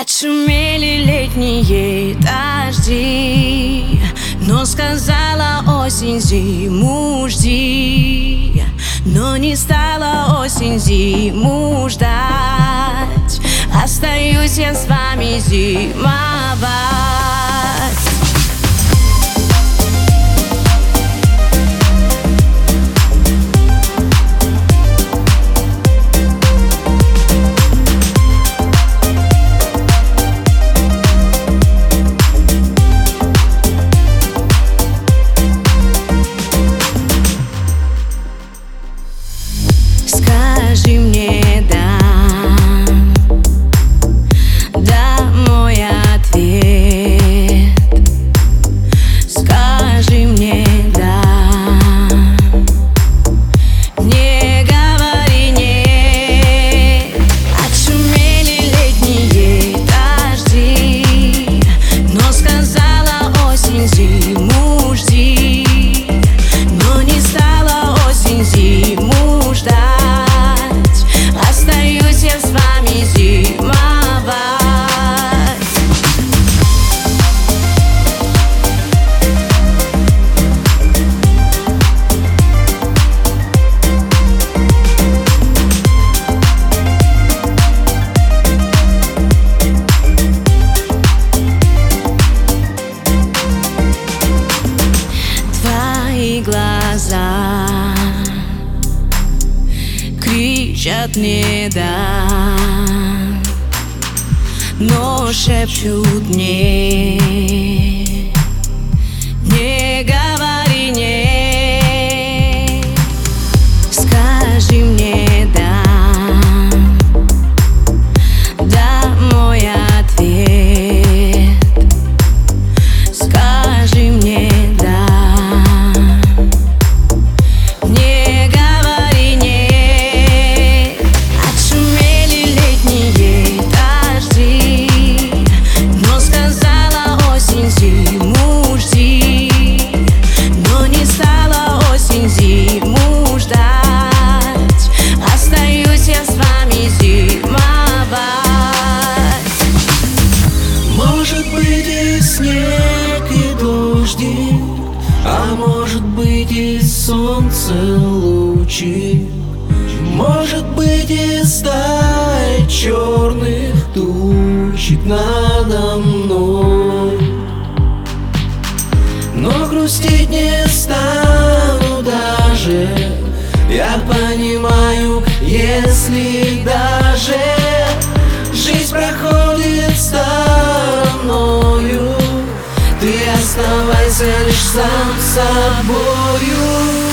Отшумели летние дожди Но сказала осень зиму жди. Но не стала осень зиму ждать. Остаюсь я с вами зимовать глаза. Кричат не да. Но шепчут мне А может быть и солнце лучи Может быть и стая черных тучек надо мной. Но грустить не стану даже Я понимаю, если даже Жизнь проходит стороною оставайся лишь сам собою